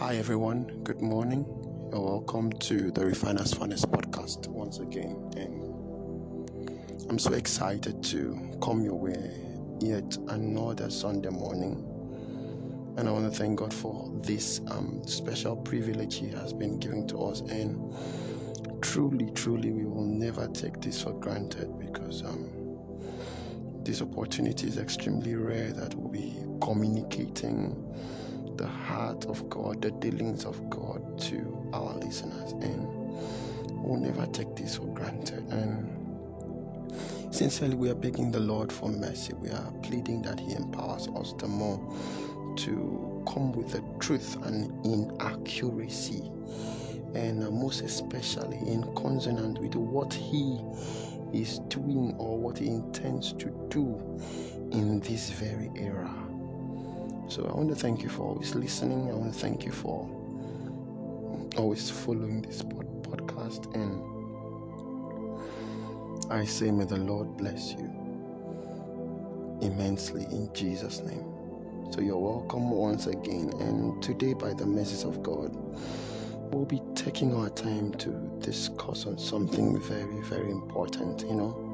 Hi, everyone. Good morning. You're welcome to the Refiners Furnace podcast once again. And I'm so excited to come your way yet another Sunday morning. And I want to thank God for this um, special privilege He has been giving to us. And truly, truly, we will never take this for granted because um, this opportunity is extremely rare that we'll be communicating the heart of God, the dealings of God to our listeners, and we'll never take this for granted. And sincerely, we are begging the Lord for mercy. We are pleading that He empowers us the more to come with the truth and in accuracy, and uh, most especially in consonant with what He is doing or what He intends to do in this very era. So I want to thank you for always listening. I want to thank you for always following this pod- podcast. And I say, may the Lord bless you immensely in Jesus' name. So you're welcome once again. And today, by the mercies of God, we'll be taking our time to discuss on something very, very important, you know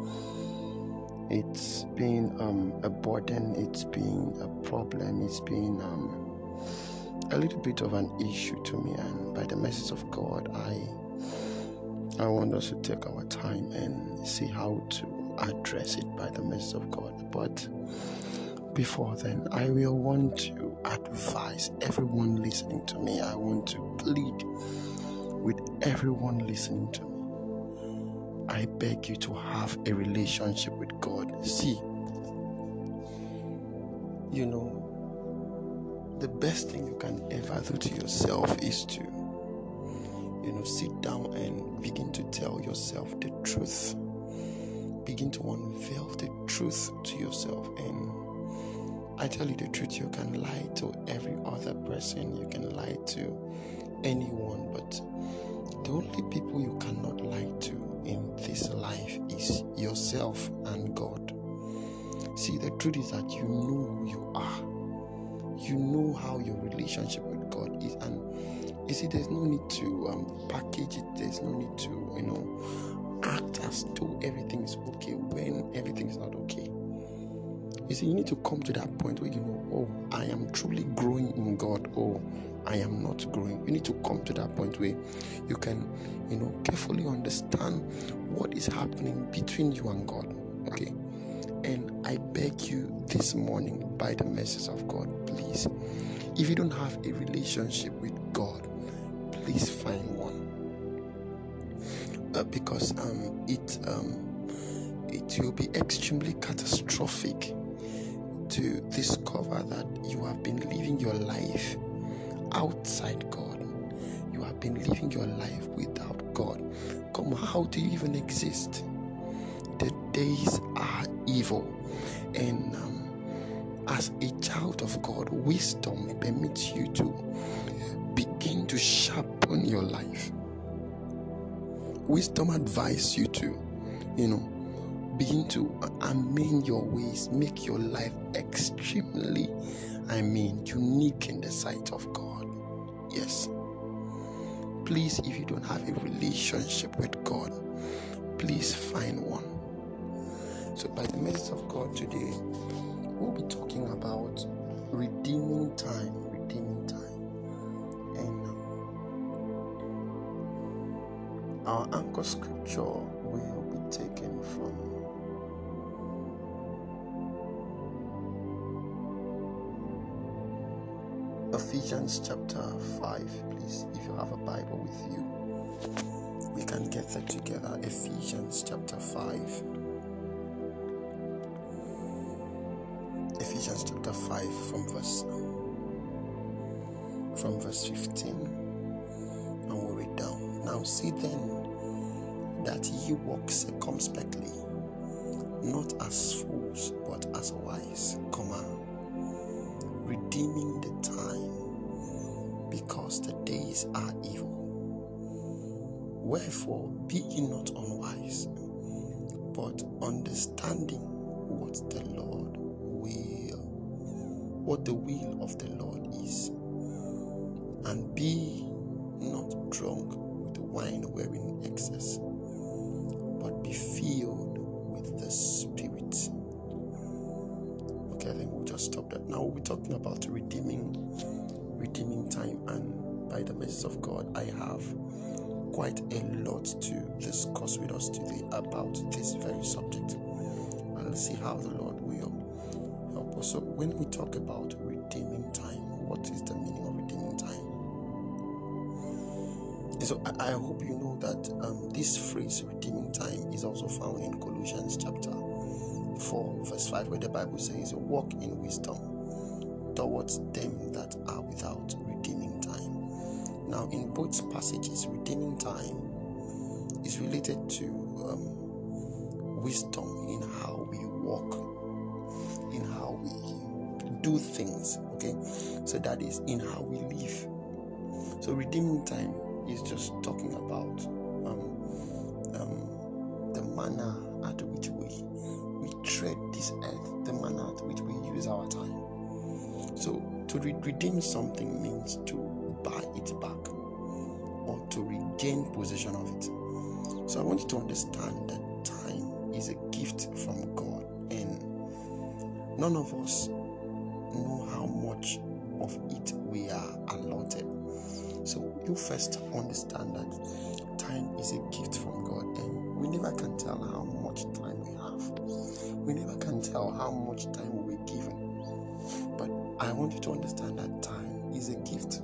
it's been um, a burden, it's been a problem, it's been um, a little bit of an issue to me. And by the message of God, I I want us to take our time and see how to address it by the message of God. But before then, I will want to advise everyone listening to me. I want to plead with everyone listening to me I beg you to have a relationship with God. See, you know, the best thing you can ever do to yourself is to, you know, sit down and begin to tell yourself the truth. Begin to unveil the truth to yourself. And I tell you the truth, you can lie to every other person, you can lie to anyone, but the only people you cannot lie to in this life is yourself and God. See, the truth is that you know who you are, you know how your relationship with God is, and you see, there's no need to um, package it, there's no need to, you know, act as though everything is okay when everything is not okay. You see, you need to come to that point where you know, oh, I am truly growing in God. Oh, I am not growing. You need to come to that point where you can, you know, carefully understand what is happening between you and God. Okay. And I beg you this morning, by the message of God, please, if you don't have a relationship with God, please find one. Uh, because um, it um, it will be extremely catastrophic to discover that you have been living your life outside God. You have been living your life without God. Come, how do you even exist? The days are evil, and um, as a child of God, wisdom permits you to begin to sharpen your life. Wisdom advises you to, you know, begin to amend your ways, make your life extremely, I mean, unique in the sight of God. Yes. Please, if you don't have a relationship with God, please find one. So, by the message of God today, we'll be talking about redeeming time, redeeming time. And um, our anchor scripture will be taken from Ephesians chapter 5, please. If you have a Bible with you, we can get that together. Ephesians chapter 5. Ephesians chapter 5 from verse from verse 15. And we'll read down. Now see then that ye walk circumspectly, not as fools, but as wise, comma, redeeming the time because the days are evil. Wherefore, be ye not unwise, but understanding what the Lord will, what the will of the Lord is. And be not drunk with wine wherein excess, but be filled with the Spirit. Okay, I think we'll just stop that. Now we're talking about redeeming redeeming time and by the mercy of God I have quite a lot to discuss with us today about this very subject. Let's see how the Lord will help us. So when we talk about redeeming time, what is the meaning of redeeming time? So I, I hope you know that um, this phrase redeeming time is also found in Colossians chapter 4, verse 5, where the Bible says, Walk in wisdom towards them that are without redeeming time. Now, in both passages, redeeming time is related to um, wisdom in how we walk, in how we do things. Okay, so that is in how we live. So, redeeming time is just talking about um, um, the manner to re- redeem something means to buy it back or to regain possession of it. So I want you to understand that time is a gift from God, and none of us know how much of it we are allotted. So you first understand that time is a gift from God, and we never can tell how much time we have. We never can tell how much time want you to understand that time is a gift.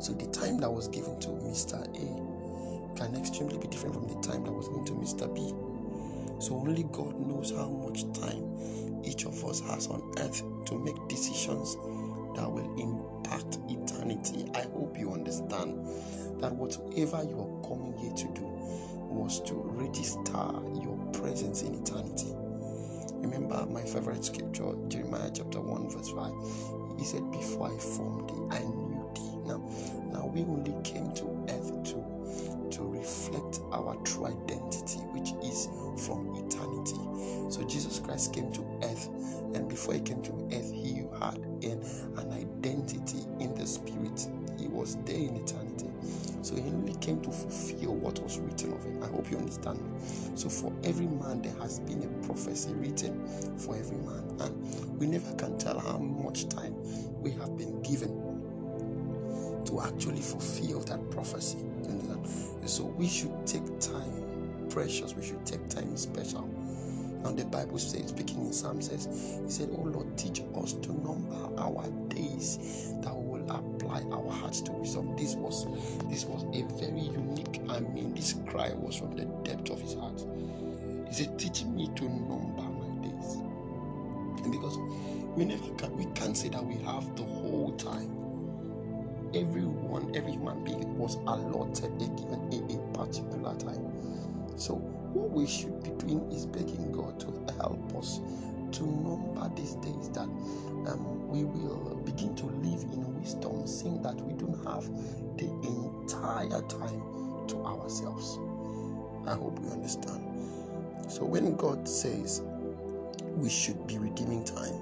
So the time that was given to Mr. A can extremely be different from the time that was given to Mr. B. So only God knows how much time each of us has on earth to make decisions that will impact eternity. I hope you understand that whatever you are coming here to do was to register your presence in eternity. Remember my favorite scripture, Jeremiah chapter 1, verse 5. He said, Before I formed thee, I knew thee. Now, now we only came to earth to, to reflect our true identity, which is from eternity. So Jesus Christ came to earth, and before he came to earth, he had an, an identity in the spirit. Was there in eternity. So he only came to fulfill what was written of him. I hope you understand me. So for every man, there has been a prophecy written for every man. And we never can tell how much time we have been given to actually fulfill that prophecy. So we should take time precious. We should take time special. And the Bible says, speaking in Psalm says, He said, Oh Lord, teach us to number our days that we apply our hearts to wisdom. This was this was a very unique, I mean, this cry was from the depth of his heart. He said, Teach me to number my days. And because we never can we can't say that we have the whole time. Everyone, every human being was allotted a given a, a particular time. So what we should be doing is begging God to help us to number these days that um, we will begin to live in wisdom, seeing that we don't have the entire time to ourselves. I hope we understand. So when God says we should be redeeming time,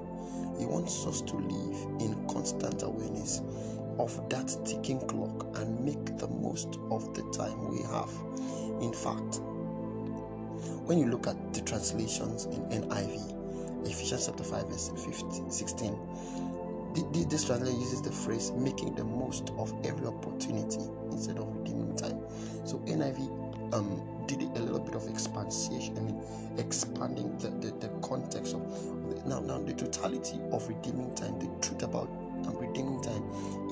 He wants us to live in constant awareness of that ticking clock and make the most of the time we have. In fact, when you look at the translations in NIV, Ephesians chapter 5, verse 15, 16, this translation uses the phrase making the most of every opportunity instead of redeeming time. So NIV um, did a little bit of expansion, I mean, expanding the, the, the context of now, now the totality of redeeming time, the truth about um, redeeming time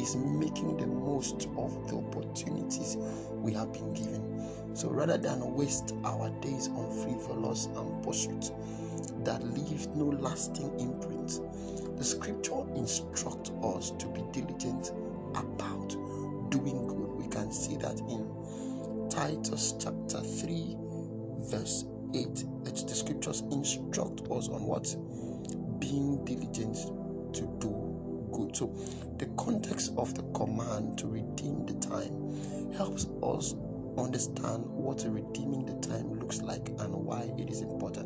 is making the most of the opportunities we have been given. So rather than waste our days on frivolous and pursuits that leave no lasting imprint, the scripture instructs us to be diligent about doing good. We can see that in Titus chapter 3, verse 8. That the scriptures instruct us on what? Being diligent to do good. So, the context of the command to redeem the time helps us understand what redeeming the time looks like and why it is important.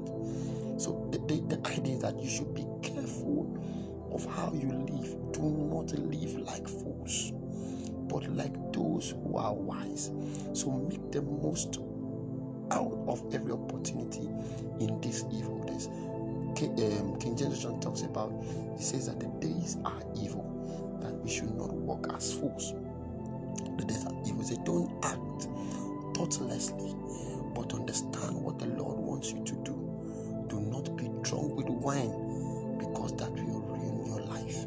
That you should be careful of how you live, do not live like fools, but like those who are wise. So make the most out of every opportunity in these evil days. King, um, King James Version talks about, he says that the days are evil, that we should not walk as fools. The days are evil. They don't act thoughtlessly, but understand what the Lord wants you to do. Do not drunk with wine because that will ruin your life.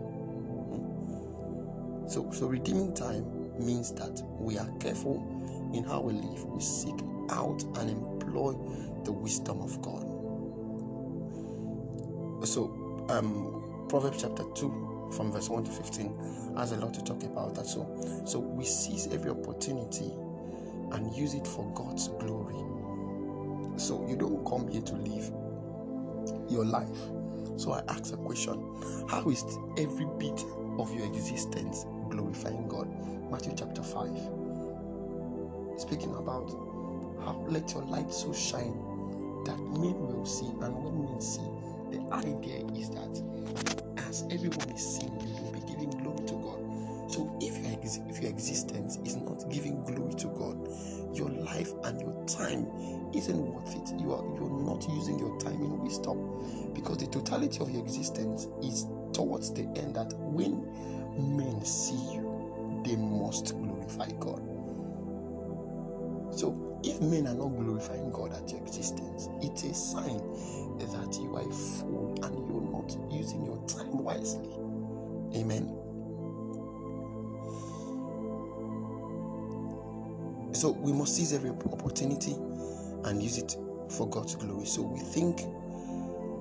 Hmm. So, so redeeming time means that we are careful in how we live. We seek out and employ the wisdom of God. So, um, Proverbs chapter 2, from verse 1 to 15, has a lot to talk about that. So, so we seize every opportunity and use it for God's glory. So, you don't come here to live your life. So, I ask a question How is every bit of your existence glorifying God? Matthew chapter 5. Speaking about how let your light so shine that men will see, and when men see, the idea is that as everyone is seeing, you will be giving ex- if your existence is not giving glory to God, your life and your time isn't worth it. You are you're not using your time in wisdom because the totality of your existence is towards the end that when men see you, they must glorify God. So if men are not glorifying God at your existence, it's a sign that you are a fool and you're not using your time wisely. Amen. So we must seize every opportunity and use it for God's glory. So we think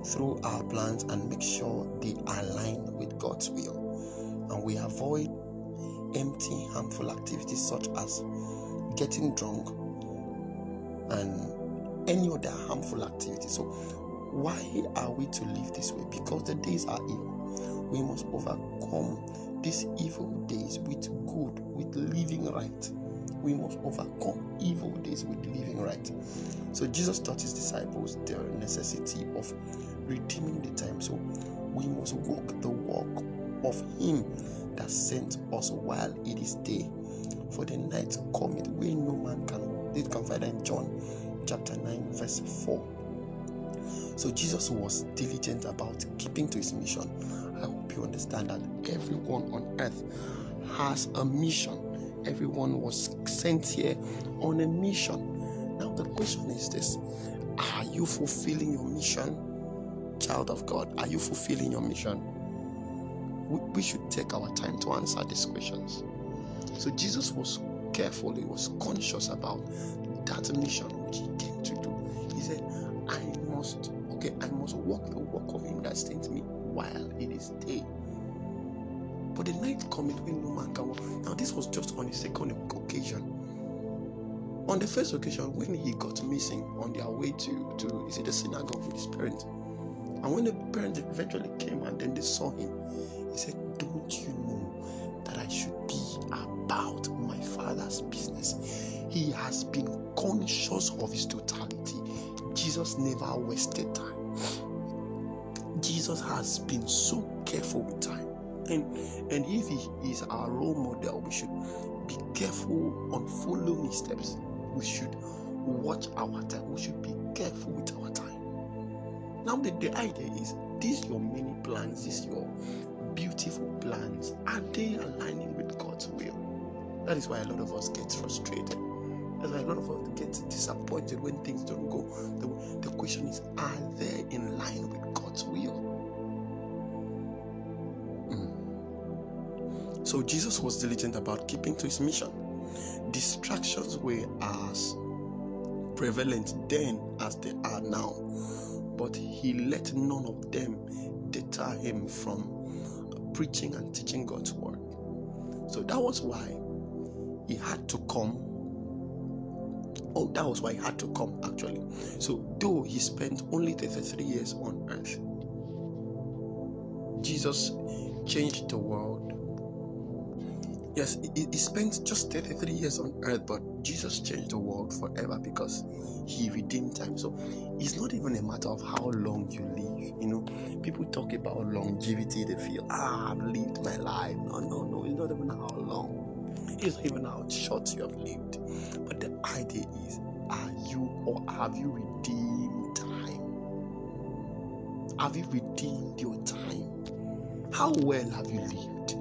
through our plans and make sure they align with God's will. And we avoid empty, harmful activities such as getting drunk and any other harmful activity. So, why are we to live this way? Because the days are evil. We must overcome these evil days with good, with living right. We must overcome evil days with living right. So Jesus taught his disciples the necessity of redeeming the time. So we must walk the walk of him that sent us while it is day. For the night cometh when no man can. This can find in John chapter 9, verse 4. So Jesus was diligent about keeping to his mission. I hope you understand that everyone on earth has a mission. Everyone was sent here on a mission. Now the question is this: Are you fulfilling your mission, child of God? Are you fulfilling your mission? We, should take our time to answer these questions. So Jesus was careful, he was conscious about that mission which he came to do. He said, I must, okay, I must walk the walk of him that sent me while it is day. But the night cometh when no man can walk. Now, this was just on the second occasion. On the first occasion, when he got missing on their way to, to is it the synagogue with his parents? And when the parents eventually came and then they saw him, he said, Don't you know that I should be about my father's business? He has been conscious of his totality. Jesus never wasted time. Jesus has been so careful with time. And, and if he is our role model, we should be careful on following his steps. We should watch our time. We should be careful with our time. Now, the, the idea is these your many plans, these your beautiful plans, are they aligning with God's will? That is why a lot of us get frustrated. That's a lot of us get disappointed when things don't go. The, the question is, are they in line with God's will? So Jesus was diligent about keeping to his mission. Distractions were as prevalent then as they are now, but he let none of them deter him from preaching and teaching God's word. So that was why he had to come Oh, that was why he had to come actually. So, though he spent only 33 years on earth, Jesus changed the world Yes, he, he spent just 33 years on earth, but Jesus changed the world forever because he redeemed time. So it's not even a matter of how long you live. You know, people talk about longevity, they feel, ah, I've lived my life. No, no, no, it's not even how long, it's not even how short you have lived. But the idea is, are you or have you redeemed time? Have you redeemed your time? How well have you lived?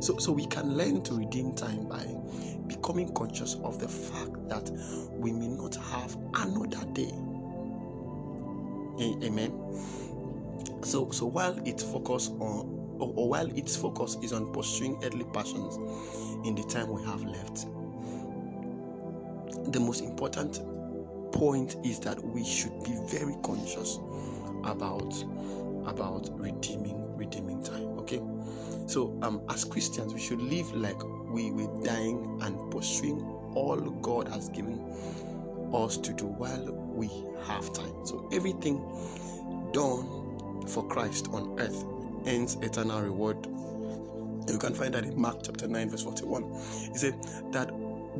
So, so we can learn to redeem time by becoming conscious of the fact that we may not have another day. Amen. So, so while its focus on, or, or while its focus is on pursuing earthly passions in the time we have left, the most important point is that we should be very conscious about about redeeming redeeming time okay so um as christians we should live like we were dying and pursuing all god has given us to do while we have time. So everything done for christ on earth ends eternal reward. You can find that in mark chapter 9 verse 41 he said that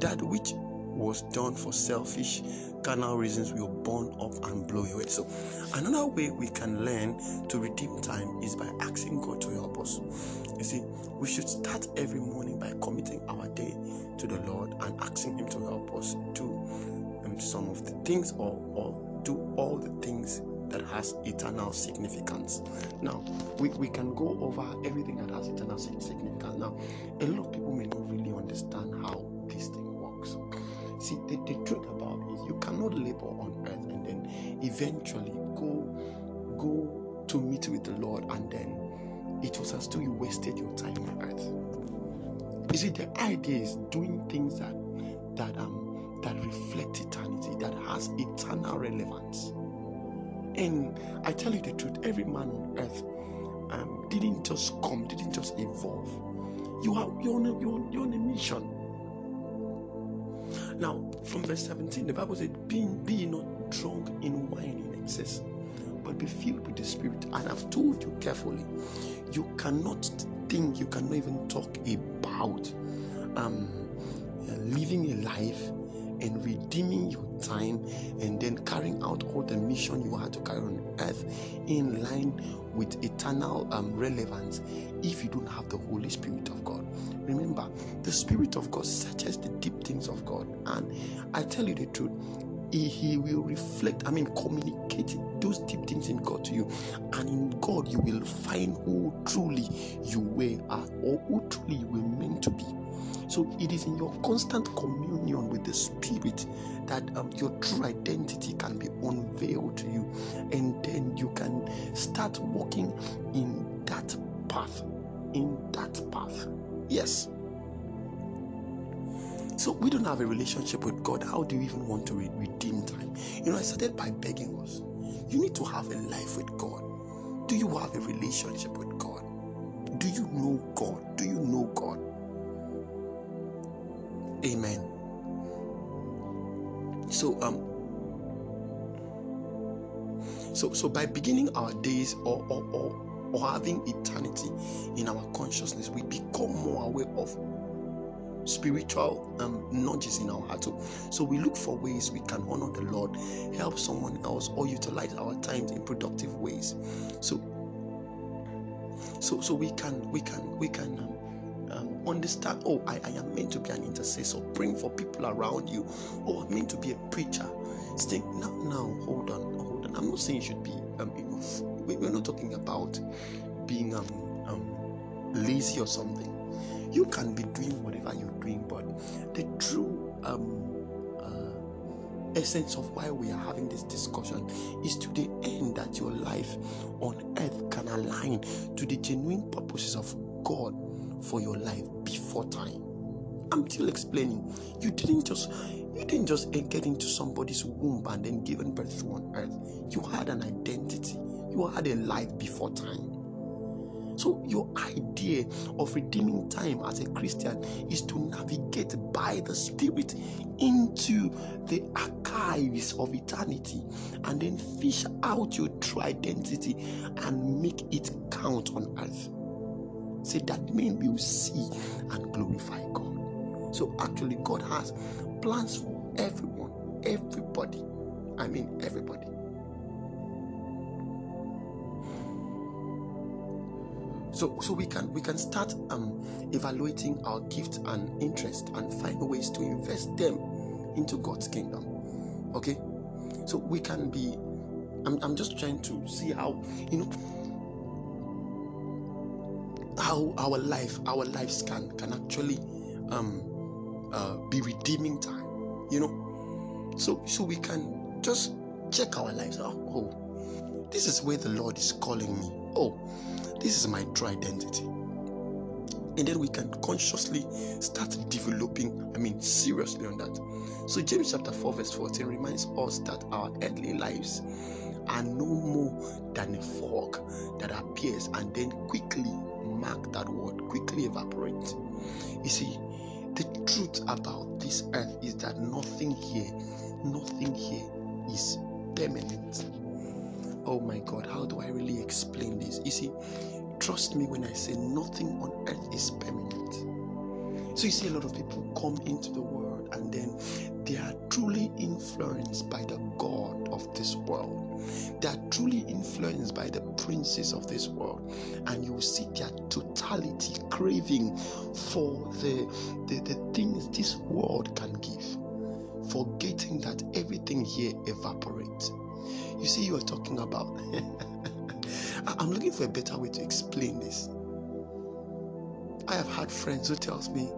that which was done for selfish carnal reasons will burn up and blow away. So, another way we can learn to redeem time is by asking God to help us. You see, we should start every morning by committing our day to the Lord and asking Him to help us do um, some of the things or, or do all the things that has eternal significance. Now, we, we can go over everything that has eternal significance. Now, a lot of people may not really understand how this thing works. See, the, the truth about it is you cannot labor on earth and then eventually go go to meet with the Lord and then it was as though you wasted your time on earth. You see, the idea is doing things that that um that reflect eternity, that has eternal relevance. And I tell you the truth, every man on earth um, didn't just come, didn't just evolve. You are you're on a, you're, you're on a mission now, from verse 17, the Bible said, Be, not drunk in wine in excess, but be filled with the Spirit. And I've told you carefully, you cannot think, you cannot even talk about um, living a life and redeeming your time and then carrying out all the mission you had to carry on earth in line with eternal um, relevance if you don't have the Holy Spirit of God. Remember, the Spirit of God searches the deep things of God, and I tell you the truth. He, he will reflect, I mean, communicate those deep things in God to you, and in God you will find who truly you were or who truly you were meant to be. So it is in your constant communion with the Spirit that um, your true identity can be unveiled to you, and then you can start walking in that path. In that path. Yes. So we don't have a relationship with God. How do you even want to re- redeem time? You know, I started by begging us. You need to have a life with God. Do you have a relationship with God? Do you know God? Do you know God? Amen. So um so so by beginning our days or or, or or having eternity in our consciousness, we become more aware of spiritual um, nudges in our heart. So, so we look for ways we can honor the Lord, help someone else, or utilize our time in productive ways. So, so, so we can, we can, we can. Um, um, understand oh I, I am meant to be an intercessor praying for people around you. Oh i'm meant to be a preacher. Think now now hold on hold on. I'm not saying you should be um, you know we're not talking about being um, um, lazy or something. You can be doing whatever you're doing, but the true um, uh, essence of why we are having this discussion is to the end that your life on earth can align to the genuine purposes of God for your life before time. I'm still explaining. You didn't just you didn't just get into somebody's womb and then given birth to on earth. You had an identity you had a life before time. So, your idea of redeeming time as a Christian is to navigate by the Spirit into the archives of eternity and then fish out your true identity and make it count on earth. Say that men will see and glorify God. So actually, God has plans for everyone, everybody. I mean, everybody. So, so we can we can start um, evaluating our gifts and interest and find ways to invest them into God's kingdom. Okay, so we can be. I'm, I'm just trying to see how you know how our life our lives can can actually um, uh, be redeeming time. You know, so so we can just check our lives. Oh, oh, this is where the Lord is calling me. Oh this is my true identity. And then we can consciously start developing, I mean, seriously on that. So, James chapter 4, verse 14 reminds us that our earthly lives are no more than a fog that appears and then quickly, mark that word, quickly evaporate. You see, the truth about this earth is that nothing here, nothing here is permanent. Oh my God, how do I really explain this? You see, trust me when I say nothing on earth is permanent. So you see, a lot of people come into the world and then they are truly influenced by the God of this world. They are truly influenced by the princes of this world, and you will see their totality craving for the, the, the things this world can give, forgetting that everything here evaporates. You see, you are talking about. I'm looking for a better way to explain this. I have had friends who tells me,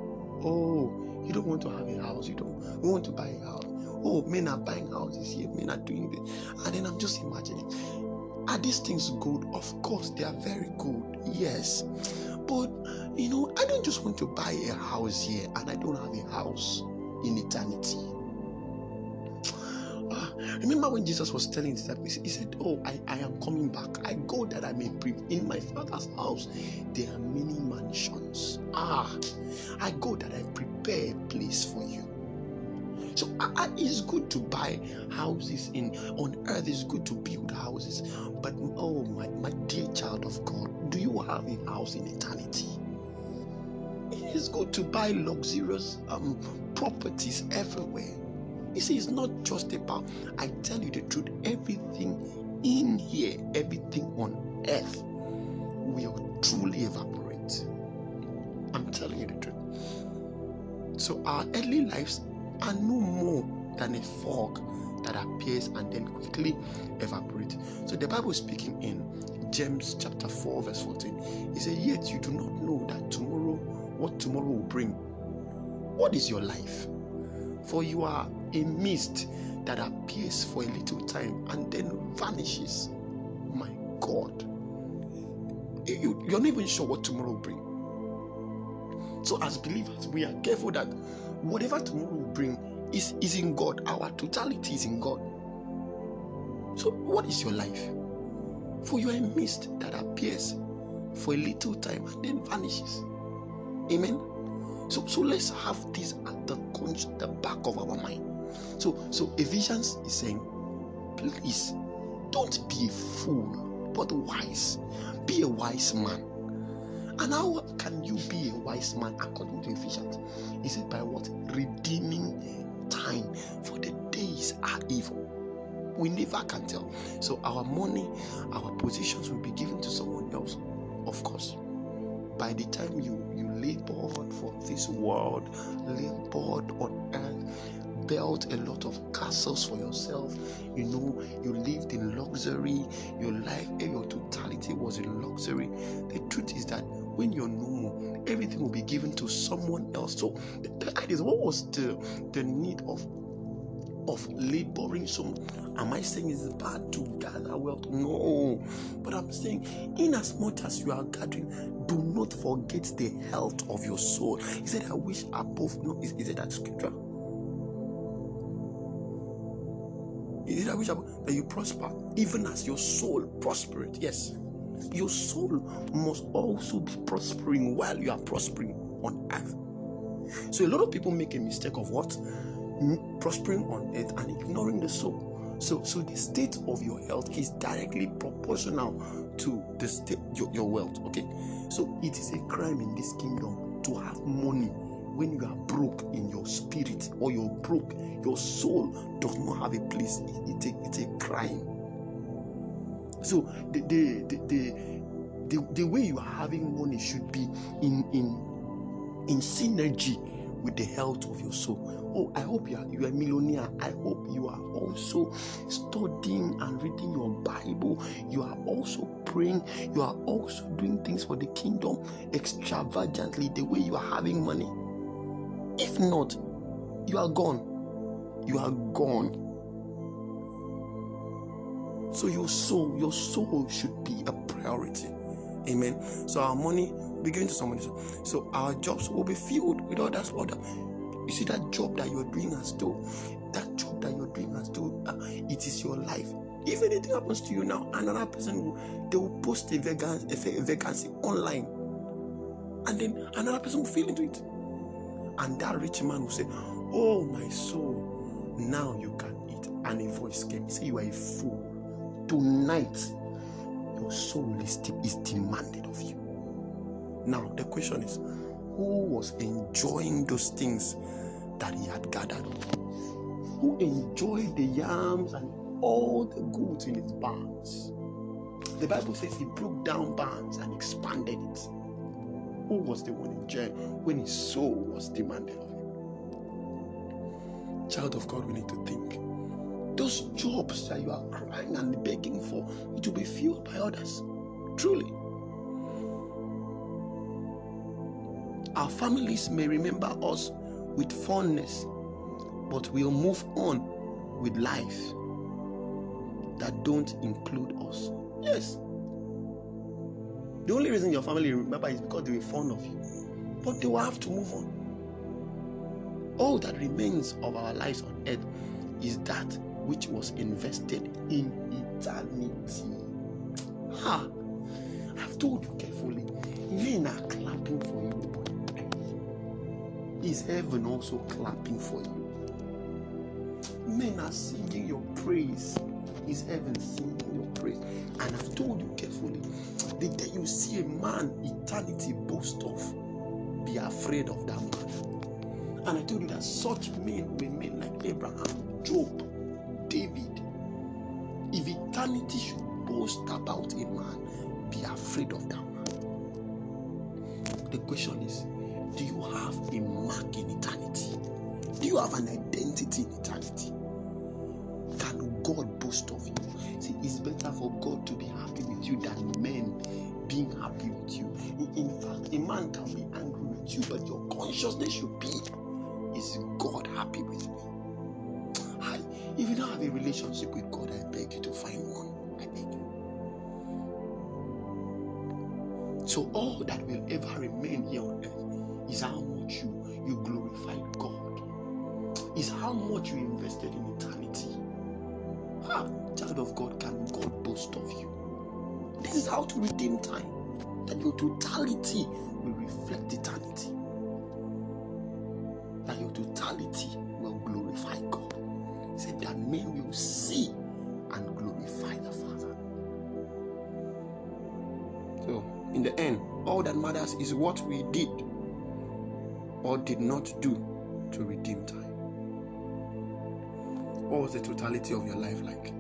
"Oh, you don't want to have a house. You don't want to buy a house. Oh, men are buying houses here. Men are doing this." And then I'm just imagining, are these things good? Of course, they are very good. Yes, but you know, I don't just want to buy a house here, and I don't have a house in eternity. Remember when Jesus was telling his disciples, He said, Oh, I, I am coming back. I go that I may pre- in my father's house. There are many mansions. Ah, I go that I prepare a place for you. So uh, it's good to buy houses in on earth. It's good to build houses, but oh my my dear child of God, do you have a house in eternity? It is good to buy luxurious um, properties everywhere you see, it's not just about, I tell you the truth, everything in here, everything on earth will truly evaporate. I'm telling you the truth. So our earthly lives are no more than a fog that appears and then quickly evaporates. So the Bible is speaking in James chapter 4, verse 14. He said, Yet you do not know that tomorrow, what tomorrow will bring. What is your life? For you are a mist that appears for a little time and then vanishes. My God. You, you're not even sure what tomorrow will bring. So, as believers, we are careful that whatever tomorrow will bring is, is in God. Our totality is in God. So, what is your life? For you are a mist that appears for a little time and then vanishes. Amen. So, so let's have this at the, the back of our mind. So, so Ephesians is saying, please don't be a fool, but wise. Be a wise man. And how can you be a wise man according to Ephesians? He said, by what? Redeeming time, for the days are evil. We never can tell. So our money, our positions will be given to someone else, of course. By the time you you labored for this world, labored on earth, built a lot of castles for yourself. You know, you lived in luxury. Your life, your totality was in luxury. The truth is that when you're normal, everything will be given to someone else. So idea is, what was the the need of of laboring so am i saying it's bad to gather wealth no but i'm saying in as much as you are gathering do not forget the health of your soul he said i wish above no is, is it that scripture Is it I wish that you prosper, even as your soul prospereth? Yes. Your soul must also be prospering while you are prospering on earth. So a lot of people make a mistake of what? Prospering on earth and ignoring the soul. So, so the state of your health is directly proportional to the state your, your wealth. Okay, so it is a crime in this kingdom to have money when you are broke in your spirit or you're broke, your soul does not have a place. It, it's, a, it's a crime. So the the, the the the the way you are having money should be in in in synergy with the health of your soul. Oh, I hope you are you are a millionaire. I hope you are also studying and reading your Bible. You are also praying. You are also doing things for the kingdom extravagantly the way you are having money. If not, you are gone. You are gone. So your soul, your soul should be a priority. Amen. So our money will be given to someone. So our jobs will be filled with that order. You see that job that you're doing as though that job that you're doing as though uh, it is your life. If anything happens to you now, another person will they will post a vacancy, a vacancy online, and then another person will fill into it, and that rich man will say, "Oh my soul, now you can eat." And a voice came, say, "You are a fool. Tonight, your soul is, is demanded of you." Now the question is, who was enjoying those things that he had gathered? Who enjoyed the yams and all the goods in his barns? The Bible says he broke down barns and expanded it. Who was the one enjoying when his soul was demanded of him? Child of God, we need to think. Those jobs that you are crying and begging for, it will be filled by others. Truly. Our families may remember us with fondness, but we'll move on with life that don't include us. Yes. The only reason your family remember is because they were fond of you. But they will have to move on. All that remains of our lives on earth is that which was invested in eternity. Ha! I've told you carefully. Men are clapping for you. Is heaven also clapping for you? Men are singing your praise. Is heaven singing your praise? And I've told you carefully the day you see a man eternity boast of, be afraid of that man. And I told you that such men men like Abraham, Job. Eternity should boast about a man, be afraid of that man. The question is do you have a mark in eternity? Do you have an identity in eternity? Can God boast of you? See, it's better for God to be happy with you than men being happy with you. In fact, a man can be angry with you, but your consciousness should be is God happy with me? If you don't have a relationship with God, I beg you to find one. I beg you. So all that will ever remain here on earth is how much you, you glorified God, is how much you invested in eternity. Ah, child of God, can God boast of you? This is how to redeem time, that your totality will reflect eternity, that your totality men will see and glorify the Father. So, in the end, all that matters is what we did or did not do to redeem time? What was the totality of your life like?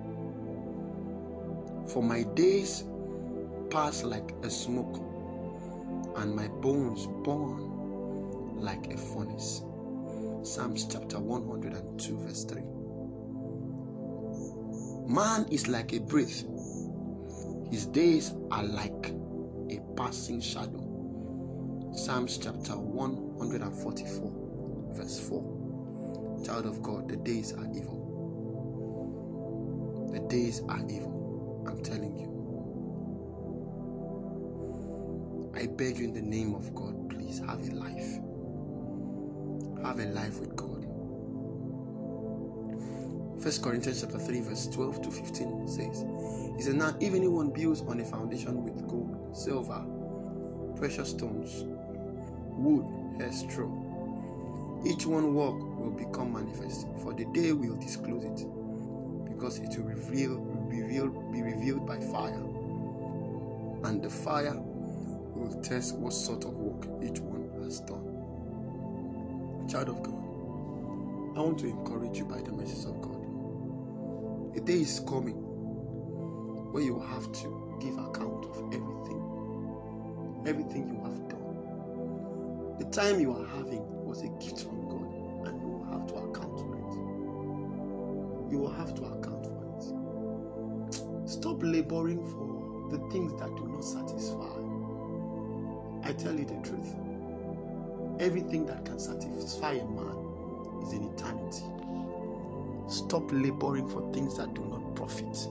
For my days pass like a smoke, and my bones burn like a furnace. Psalms chapter 102, verse 3. Man is like a breath, his days are like a passing shadow. Psalms chapter 144, verse 4. Child of God, the days are evil. The days are evil. I'm telling you. I beg you in the name of God, please have a life. Have a life with God. First Corinthians chapter 3, verse 12 to 15 says, He said, Now if anyone builds on a foundation with gold, silver, precious stones, wood, hair, straw. Each one work will become manifest, for the day will disclose it, because it will reveal, reveal, be revealed by fire, and the fire will test what sort of work each one has done. Child of God, I want to encourage you by the message of God. A day is coming where you have to give account of everything, everything you have done. The time you are having was a gift from God, and you will have to account for it. You will have to account for it. Stop laboring for the things that do not satisfy. I tell you the truth. Everything that can satisfy a man is in eternity. Stop laboring for things that do not profit.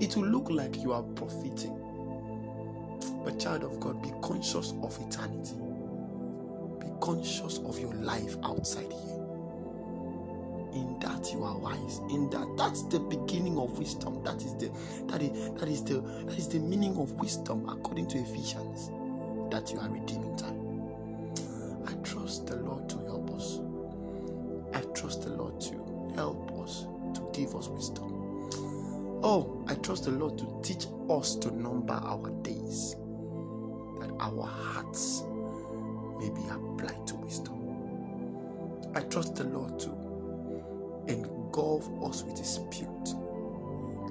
It will look like you are profiting. But, child of God, be conscious of eternity. Be conscious of your life outside here. In that you are wise. In that, that's the beginning of wisdom. That is the that is that is the that is the meaning of wisdom according to Ephesians. That you are redeeming time. I trust the Lord to help us. I trust the Lord to help us, to give us wisdom. Oh, I trust the Lord to teach us to number our days, that our hearts may be applied to wisdom. I trust the Lord to engulf us with His Spirit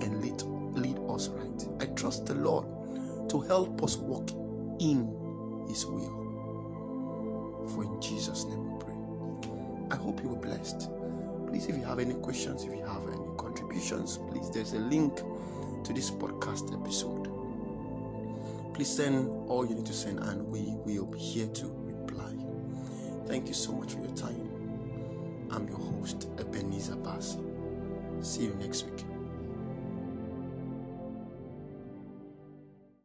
and lead, lead us right. I trust the Lord to help us walk in His will. For in Jesus' name we pray. I hope you were blessed. Please, if you have any questions, if you have any contributions, please, there's a link to this podcast episode. Please send all you need to send, and we will be here to reply. Thank you so much for your time. I'm your host, Ebenezer Bassi. See you next week.